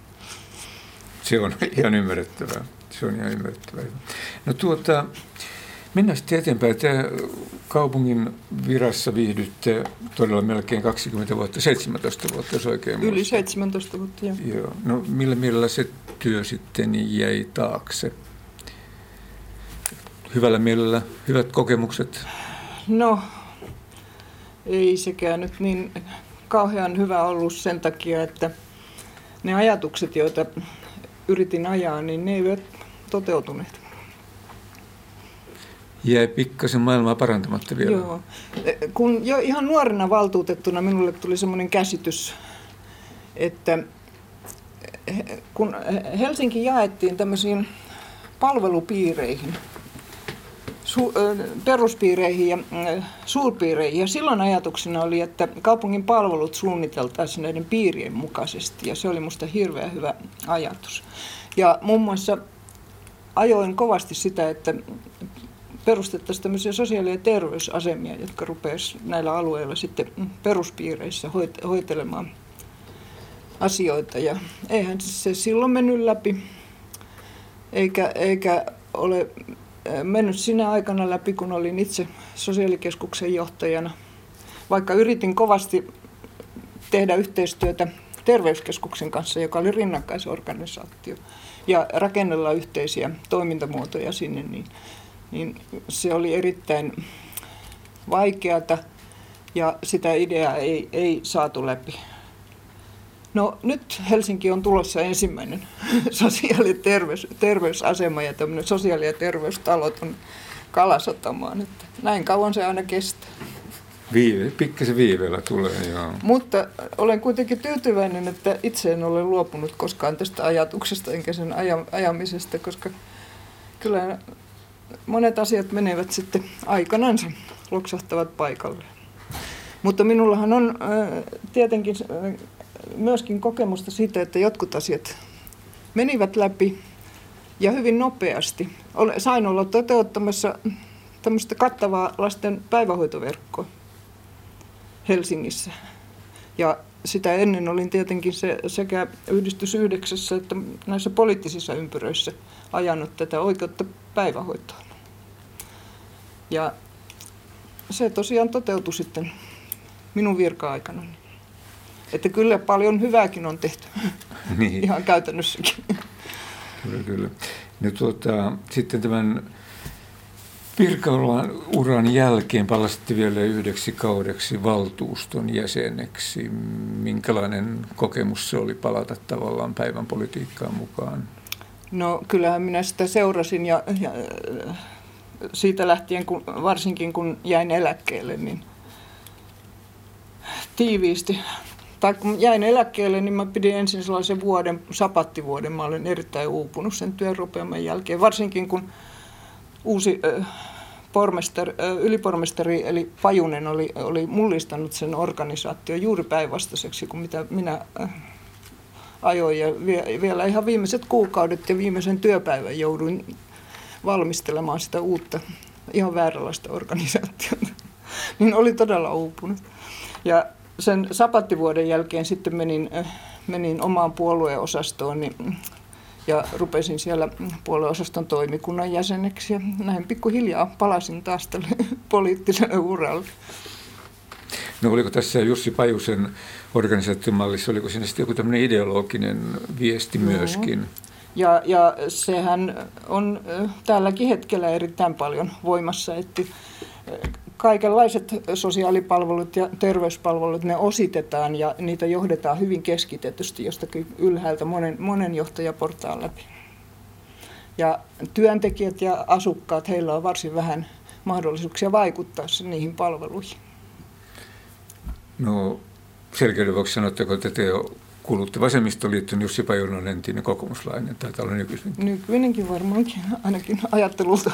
[SPEAKER 1] Se on ihan ymmärrettävää. Se on ihan ymmärrettävää. No tuota, mennään sitten eteenpäin. Te kaupungin virassa viihdytte todella melkein 20 vuotta, 17 vuotta, jos oikein
[SPEAKER 2] Yli muista. 17 vuotta, joo.
[SPEAKER 1] joo. No millä mielellä se työ sitten jäi taakse? Hyvällä mielellä, hyvät kokemukset?
[SPEAKER 2] No, ei sekään nyt niin kauhean hyvä ollut sen takia, että ne ajatukset, joita yritin ajaa, niin ne eivät toteutuneet.
[SPEAKER 1] Jäi pikkasen maailmaa parantamatta vielä.
[SPEAKER 2] Joo. Kun jo ihan nuorena valtuutettuna minulle tuli semmoinen käsitys, että kun Helsinki jaettiin tämmöisiin palvelupiireihin, su, peruspiireihin ja suurpiireihin. Ja silloin ajatuksena oli, että kaupungin palvelut suunniteltaisiin näiden piirien mukaisesti. Ja se oli minusta hirveän hyvä ajatus. Ja muun muassa ajoin kovasti sitä, että perustettaisiin tämmöisiä sosiaali- ja terveysasemia, jotka rupeaisivat näillä alueilla sitten peruspiireissä hoitelemaan asioita. Ja eihän se silloin mennyt läpi, eikä, eikä ole mennyt sinä aikana läpi, kun olin itse sosiaalikeskuksen johtajana. Vaikka yritin kovasti tehdä yhteistyötä terveyskeskuksen kanssa, joka oli rinnakkaisorganisaatio, ja rakennella yhteisiä toimintamuotoja sinne, niin, niin se oli erittäin vaikeata ja sitä ideaa ei, ei saatu läpi. No nyt Helsinki on tulossa ensimmäinen sosiaali- ja terveys, terveysasema ja tämmöinen sosiaali- ja terveystalot on Kalasatamaan. Että näin kauan se aina kestää.
[SPEAKER 1] Viive, pikkasen viiveellä tulee, joo.
[SPEAKER 2] Mutta olen kuitenkin tyytyväinen, että itse en ole luopunut koskaan tästä ajatuksesta enkä sen ajamisesta, koska kyllä monet asiat menevät sitten aikanansa, loksahtavat paikalle. Mutta minullahan on tietenkin myöskin kokemusta siitä, että jotkut asiat menivät läpi ja hyvin nopeasti. Sain olla toteuttamassa tämmöistä kattavaa lasten päivähoitoverkkoa Helsingissä. Ja sitä ennen olin tietenkin se, sekä yhdistys yhdeksässä että näissä poliittisissa ympyröissä ajanut tätä oikeutta päivähoitoon. Ja se tosiaan toteutui sitten minun virka-aikana. Että kyllä paljon hyvääkin on tehty, niin. ihan käytännössäkin.
[SPEAKER 1] Kyllä, kyllä. No, tuota, sitten tämän virkauran uran jälkeen palasitte vielä yhdeksi kaudeksi valtuuston jäseneksi. Minkälainen kokemus se oli palata tavallaan päivän politiikkaan mukaan?
[SPEAKER 2] No kyllähän minä sitä seurasin ja, ja siitä lähtien, kun, varsinkin kun jäin eläkkeelle, niin tiiviisti. Tai kun jäin eläkkeelle, niin mä pidin ensin sellaisen vuoden, sapattivuoden. Mä olen erittäin uupunut sen työn jälkeen, varsinkin kun uusi pormestari, ylipormestari eli Pajunen oli, oli mullistanut sen organisaatio juuri päinvastaiseksi kuin mitä minä ajoin. Ja vielä ihan viimeiset kuukaudet ja viimeisen työpäivän jouduin valmistelemaan sitä uutta, ihan vääränlaista organisaatiota. niin oli todella uupunut. Ja sen sapattivuoden jälkeen sitten menin, menin omaan puolueosastoon niin ja rupesin siellä puolueosaston toimikunnan jäseneksi ja näin pikkuhiljaa palasin taas tälle poliittiselle uralle.
[SPEAKER 1] No oliko tässä Jussi Pajusen organisaatiomallissa, oliko siinä sitten joku tämmöinen ideologinen viesti myöskin?
[SPEAKER 2] Ja, ja sehän on tälläkin hetkellä erittäin paljon voimassa, että kaikenlaiset sosiaalipalvelut ja terveyspalvelut, ne ositetaan ja niitä johdetaan hyvin keskitetysti jostakin ylhäältä monen, monen johtajaportaan läpi. Ja työntekijät ja asukkaat, heillä on varsin vähän mahdollisuuksia vaikuttaa niihin palveluihin.
[SPEAKER 1] No selkeyden vuoksi sanotteko, että te kuulutte vasemmistoliittoon, Jussi Pajunen on entinen kokoomuslainen, tai olla nykyisenkin.
[SPEAKER 2] Nykyinenkin varmaankin, ainakin ajattelulta.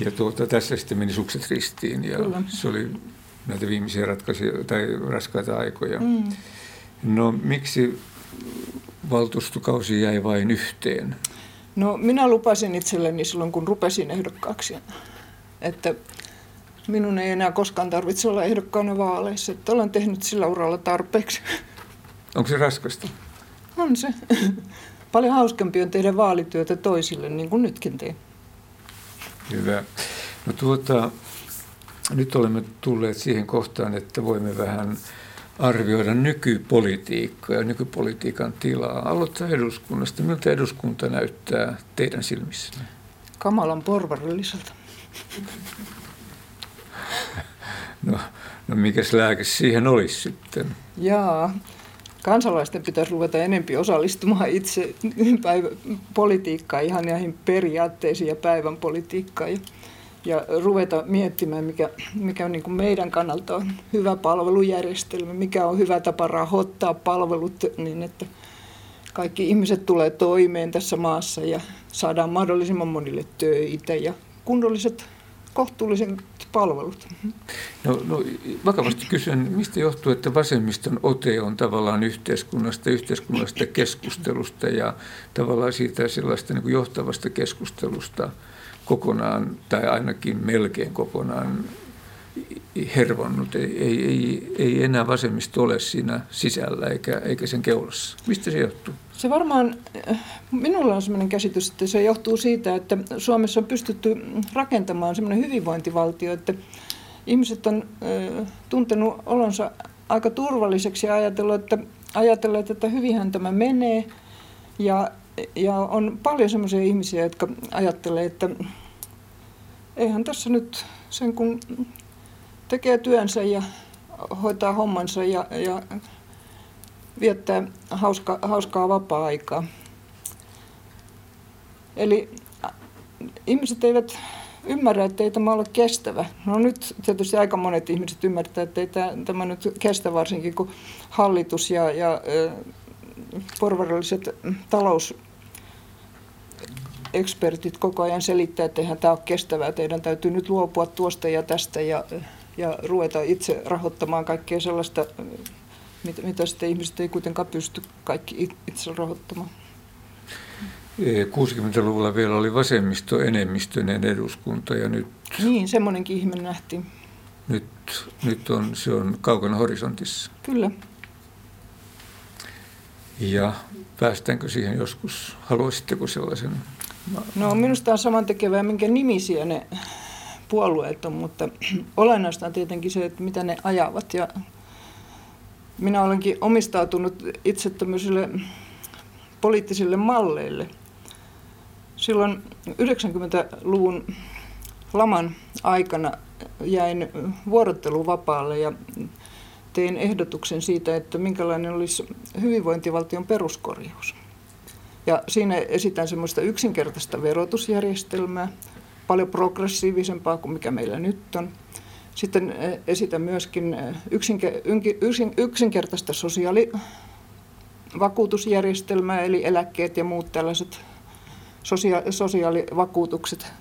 [SPEAKER 1] Ja tuota, tässä sitten meni sukset ristiin ja Kyllä. se oli näitä viimeisiä ratkaisuja tai raskaita aikoja. Mm. No miksi valtuustokausi jäi vain yhteen?
[SPEAKER 2] No minä lupasin itselleni silloin, kun rupesin ehdokkaaksi, että minun ei enää koskaan tarvitse olla ehdokkaana vaaleissa, että olen tehnyt sillä uralla tarpeeksi.
[SPEAKER 1] Onko se raskasta?
[SPEAKER 2] On se. Paljon hauskempi on tehdä vaalityötä toisille, niin kuin nytkin teen.
[SPEAKER 1] Hyvä. No tuota, nyt olemme tulleet siihen kohtaan, että voimme vähän arvioida nykypolitiikkaa ja nykypolitiikan tilaa. Aloittaa eduskunnasta. Miltä eduskunta näyttää teidän silmissänne?
[SPEAKER 2] Kamalan porvarilliselta.
[SPEAKER 1] No, no mikäs lääke siihen olisi sitten?
[SPEAKER 2] Jaa, kansalaisten pitäisi ruveta enempi osallistumaan itse päivä, politiikkaan, ihan näihin periaatteisiin ja päivän politiikkaan. Ja, ja ruveta miettimään, mikä, mikä on niin kuin meidän kannalta on hyvä palvelujärjestelmä, mikä on hyvä tapa rahoittaa palvelut niin, että kaikki ihmiset tulee toimeen tässä maassa ja saadaan mahdollisimman monille töitä ja kunnolliset kohtuullisen palvelut.
[SPEAKER 1] No, no vakavasti kysyn, mistä johtuu, että vasemmiston ote on tavallaan yhteiskunnasta, yhteiskunnasta keskustelusta ja tavallaan siitä sellaista niin kuin johtavasta keskustelusta kokonaan tai ainakin melkein kokonaan hervonnut. Ei, ei, ei, ei enää vasemmisto ole siinä sisällä eikä, eikä sen keulassa. Mistä se johtuu?
[SPEAKER 2] Se varmaan, minulla on sellainen käsitys, että se johtuu siitä, että Suomessa on pystytty rakentamaan sellainen hyvinvointivaltio, että ihmiset on tuntenut olonsa aika turvalliseksi ja ajatellut, että, ajatellut, että hyvinhän tämä menee. Ja, ja on paljon sellaisia ihmisiä, jotka ajattelee, että eihän tässä nyt sen kun tekee työnsä ja hoitaa hommansa ja, ja viettää hauska, hauskaa vapaa-aikaa. Eli ihmiset eivät ymmärrä, että ei tämä ole kestävä. No nyt tietysti aika monet ihmiset ymmärtävät, että ei tämä nyt kestä varsinkin, kun hallitus ja, ja porvarilliset talousekspertit koko ajan selittää, että eihän tämä ole kestävää, teidän täytyy nyt luopua tuosta ja tästä ja, ja ruveta itse rahoittamaan kaikkea sellaista mitä, mitä sitten ihmiset ei kuitenkaan pysty kaikki itse rahoittamaan.
[SPEAKER 1] 60-luvulla vielä oli vasemmistoenemmistöinen eduskunta ja nyt...
[SPEAKER 2] Niin, semmoinenkin ihme nähtiin.
[SPEAKER 1] Nyt, nyt on, se on kaukana horisontissa.
[SPEAKER 2] Kyllä.
[SPEAKER 1] Ja päästäänkö siihen joskus? Haluaisitteko sellaisen?
[SPEAKER 2] No minusta on saman tekevää, minkä nimisiä ne puolueet on, mutta olennaista on tietenkin se, että mitä ne ajavat. Ja minä olenkin omistautunut itse tämmöisille poliittisille malleille. Silloin 90-luvun laman aikana jäin vuorotteluvapaalle ja tein ehdotuksen siitä, että minkälainen olisi hyvinvointivaltion peruskorjaus. Ja siinä esitän semmoista yksinkertaista verotusjärjestelmää, paljon progressiivisempaa kuin mikä meillä nyt on. Sitten eh, esitän myöskin eh, yksinkertaista sosiaalivakuutusjärjestelmää, eli eläkkeet ja muut tällaiset sosiaalivakuutukset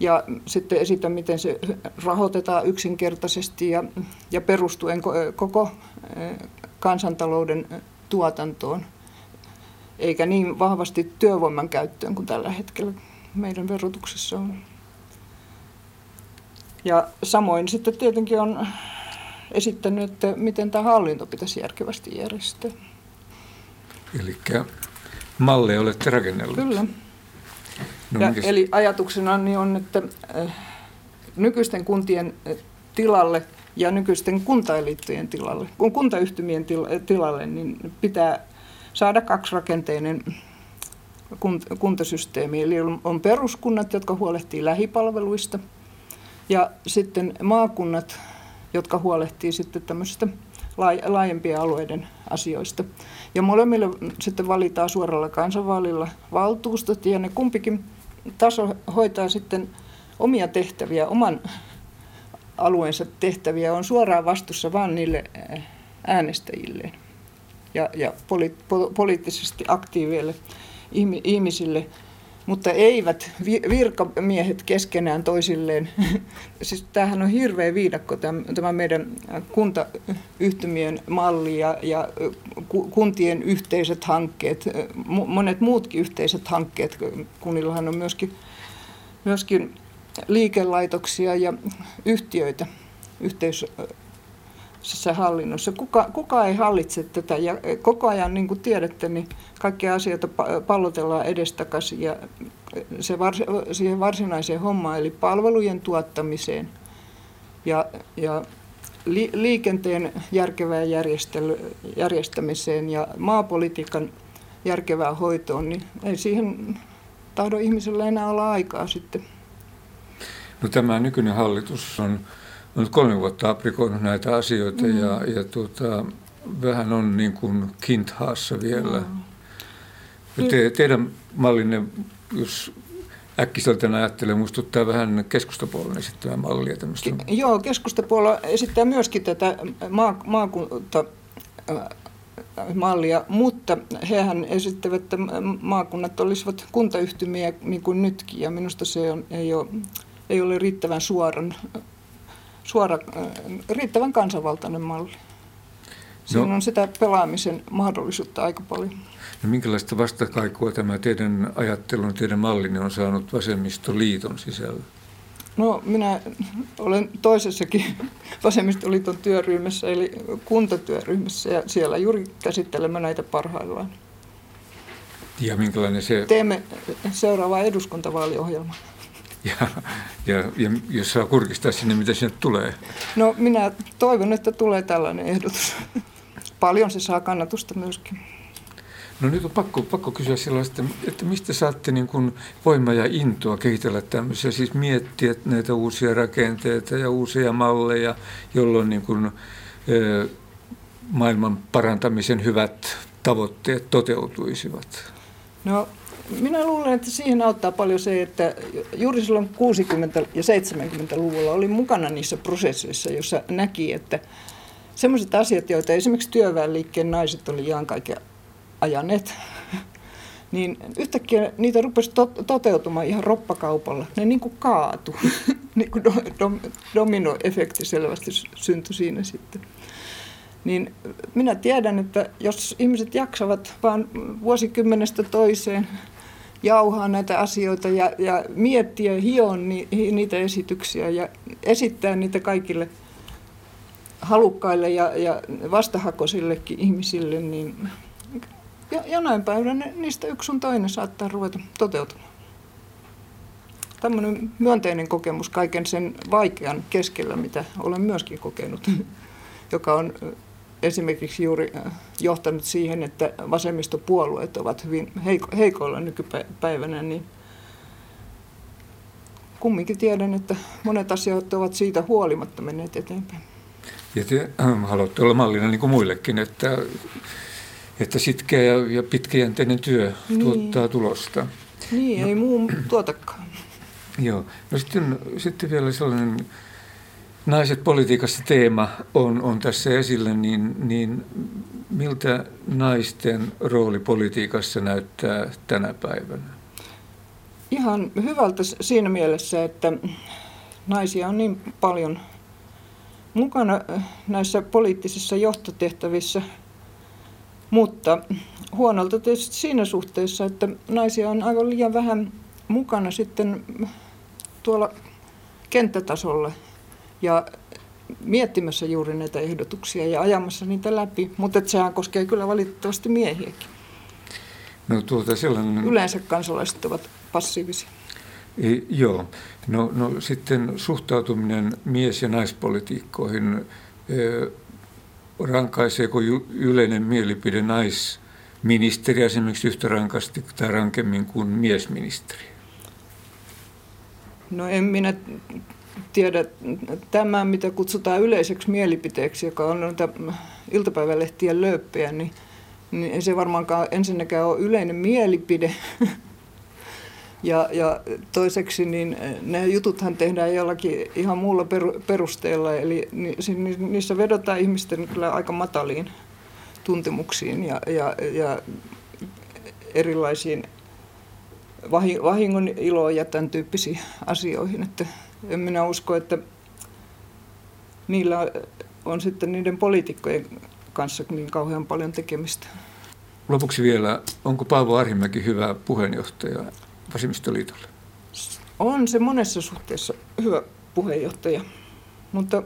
[SPEAKER 2] ja sitten esitän, miten se rahoitetaan yksinkertaisesti ja, ja perustuen koko kansantalouden tuotantoon, eikä niin vahvasti työvoiman käyttöön kuin tällä hetkellä meidän verotuksessa on. Ja samoin sitten tietenkin on esittänyt, että miten tämä hallinto pitäisi järkevästi järjestää.
[SPEAKER 1] Eli malleja olette rakennellut.
[SPEAKER 2] Kyllä. No, ja, eli ajatuksena niin on, että äh, nykyisten kuntien äh, tilalle ja nykyisten kuntaeliittojen tilalle, kun kuntayhtymien tilalle, niin pitää saada kaksirakenteinen kuntasysteemi. Eli on peruskunnat, jotka huolehtii lähipalveluista, ja sitten maakunnat, jotka huolehtii sitten tämmöisistä laajempien alueiden asioista. Ja molemmille sitten valitaan suoralla kansanvaalilla valtuustot, ja ne kumpikin taso hoitaa sitten omia tehtäviä, oman alueensa tehtäviä, on suoraan vastuussa vain niille äänestäjille ja, ja poli, po, poliittisesti aktiiveille ihmisille, mutta eivät virkamiehet keskenään toisilleen. siis tämähän on hirveä viidakko tämä meidän kuntayhtymien malli ja, ja kuntien yhteiset hankkeet, monet muutkin yhteiset hankkeet. Kunnillahan on myöskin, myöskin liikelaitoksia ja yhtiöitä yhteis hallinnossa. Kuka, kuka ei hallitse tätä ja koko ajan, niin kuin tiedätte, niin kaikkia asioita pallotellaan edestakaisin ja se vars, siihen varsinaiseen hommaan, eli palvelujen tuottamiseen ja, ja li, liikenteen järkevään järjestämiseen ja maapolitiikan järkevään hoitoon, niin ei siihen tahdo ihmisellä enää olla aikaa sitten.
[SPEAKER 1] No tämä nykyinen hallitus on nyt kolme vuotta aprikoinut näitä asioita mm. ja, ja tuota, vähän on niin kuin kinthaassa vielä. Mm. Te, teidän mallinne, jos äkkiseltään ajattelee, muistuttaa vähän keskustapuolen esittämää mallia. Tämmöistä.
[SPEAKER 2] Ke, joo, keskustapuolue esittää myöskin tätä maa, maakunta mallia, mutta hehän esittävät, että maakunnat olisivat kuntayhtymiä niin kuin nytkin, ja minusta se on, ei, ole, ei ole riittävän suoran suora, äh, riittävän kansanvaltainen malli. Siinä no, on sitä pelaamisen mahdollisuutta aika paljon.
[SPEAKER 1] No minkälaista vastakaikua tämä teidän ajattelun, teidän mallinne on saanut vasemmistoliiton sisällä?
[SPEAKER 2] No minä olen toisessakin vasemmistoliiton työryhmässä, eli kuntatyöryhmässä, ja siellä juuri käsittelemme näitä parhaillaan.
[SPEAKER 1] Ja minkälainen se...
[SPEAKER 2] Teemme seuraavaa eduskuntavaaliohjelmaa.
[SPEAKER 1] Ja, ja, ja jos saa kurkistaa sinne, mitä sinne tulee?
[SPEAKER 2] No minä toivon, että tulee tällainen ehdotus. Paljon se saa kannatusta myöskin.
[SPEAKER 1] No nyt on pakko, pakko kysyä sellaista, että mistä saatte niin kuin voimaa ja intoa kehitellä tämmöisiä, siis miettiä näitä uusia rakenteita ja uusia malleja, jolloin niin kuin, maailman parantamisen hyvät tavoitteet toteutuisivat?
[SPEAKER 2] No minä luulen, että siihen auttaa paljon se, että juuri silloin 60- ja 70-luvulla oli mukana niissä prosesseissa, jossa näki, että sellaiset asiat, joita esimerkiksi työväenliikkeen naiset oli ihan kaiken ajaneet, niin yhtäkkiä niitä rupesi to- toteutumaan ihan roppakaupalla. Ne niin kuin kaatu. niin kuin do- do- dominoefekti selvästi syntyi siinä sitten. Niin minä tiedän, että jos ihmiset jaksavat vain vuosikymmenestä toiseen jauhaa näitä asioita ja, ja miettiä ja hioa ni, niitä esityksiä ja esittää niitä kaikille halukkaille ja, ja vastahakoisillekin ihmisille, niin jonain päivänä niistä yksi sun toinen saattaa ruveta toteutumaan. Tämmöinen myönteinen kokemus kaiken sen vaikean keskellä, mitä olen myöskin kokenut, joka on esimerkiksi juuri johtanut siihen, että vasemmistopuolueet ovat hyvin heikoilla nykypäivänä, niin kumminkin tiedän, että monet asiat ovat siitä huolimatta menneet eteenpäin.
[SPEAKER 1] Ja te äh, haluatte olla mallina niin kuin muillekin, että että sitkeä ja, ja pitkäjänteinen työ niin. tuottaa tulosta.
[SPEAKER 2] Niin, no, ei muu tuotakaan.
[SPEAKER 1] Joo. No sitten, sitten vielä sellainen naiset politiikassa teema on, on tässä esillä, niin, niin miltä naisten rooli politiikassa näyttää tänä päivänä?
[SPEAKER 2] Ihan hyvältä siinä mielessä, että naisia on niin paljon mukana näissä poliittisissa johtotehtävissä – mutta huonolta tietysti siinä suhteessa, että naisia on aivan liian vähän mukana sitten tuolla kenttätasolla ja miettimässä juuri näitä ehdotuksia ja ajamassa niitä läpi. Mutta sehän koskee kyllä valitettavasti miehiäkin.
[SPEAKER 1] No tuota sellainen...
[SPEAKER 2] Yleensä kansalaiset ovat passiivisia.
[SPEAKER 1] E, joo. No, no sitten suhtautuminen mies- ja naispolitiikkoihin. E, rankaiseeko yleinen mielipide naisministeri esimerkiksi yhtä rankasti tai rankemmin kuin miesministeri?
[SPEAKER 2] No en minä tiedä tämä, mitä kutsutaan yleiseksi mielipiteeksi, joka on noita iltapäivälehtien lööppejä, niin, niin ei se varmaankaan ensinnäkään ole yleinen mielipide, ja, ja toiseksi niin ne jututhan tehdään jollakin ihan muulla perusteella, eli niissä vedotaan ihmisten kyllä aika mataliin tuntemuksiin ja, ja, ja erilaisiin vahingon iloon ja tämän tyyppisiin asioihin. Että en minä usko, että niillä on sitten niiden poliitikkojen kanssa niin kauhean paljon tekemistä.
[SPEAKER 1] Lopuksi vielä, onko Paavo Arhimäki hyvä puheenjohtaja vasemmistoliitolle?
[SPEAKER 2] On se monessa suhteessa hyvä puheenjohtaja, mutta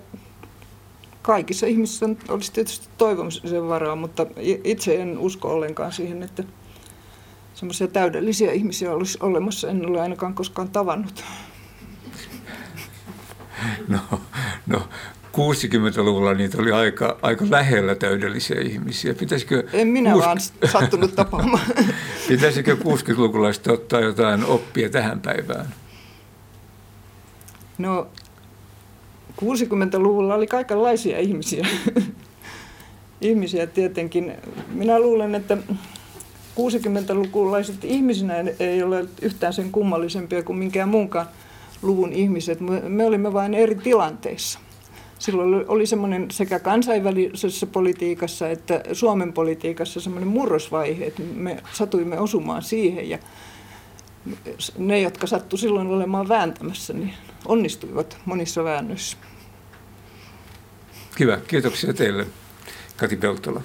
[SPEAKER 2] kaikissa ihmisissä olisi tietysti toivomisen varaa, mutta itse en usko ollenkaan siihen, että semmoisia täydellisiä ihmisiä olisi olemassa. En ole ainakaan koskaan tavannut.
[SPEAKER 1] No, no 60-luvulla niitä oli aika, aika lähellä täydellisiä ihmisiä.
[SPEAKER 2] Pitäisikö en minä kuusi... vaan sattunut tapaamaan.
[SPEAKER 1] Pitäisikö 60-lukulaiset ottaa jotain oppia tähän päivään?
[SPEAKER 2] No, 60-luvulla oli kaikenlaisia ihmisiä. ihmisiä tietenkin. Minä luulen, että 60-lukulaiset ihmisinä ei ole yhtään sen kummallisempia kuin minkään muunkaan luvun ihmiset. Me olimme vain eri tilanteissa silloin oli semmoinen sekä kansainvälisessä politiikassa että Suomen politiikassa semmoinen murrosvaihe, että me satuimme osumaan siihen ja ne, jotka sattu silloin olemaan vääntämässä, niin onnistuivat monissa väännöissä.
[SPEAKER 1] Hyvä, kiitoksia teille Kati Peltola.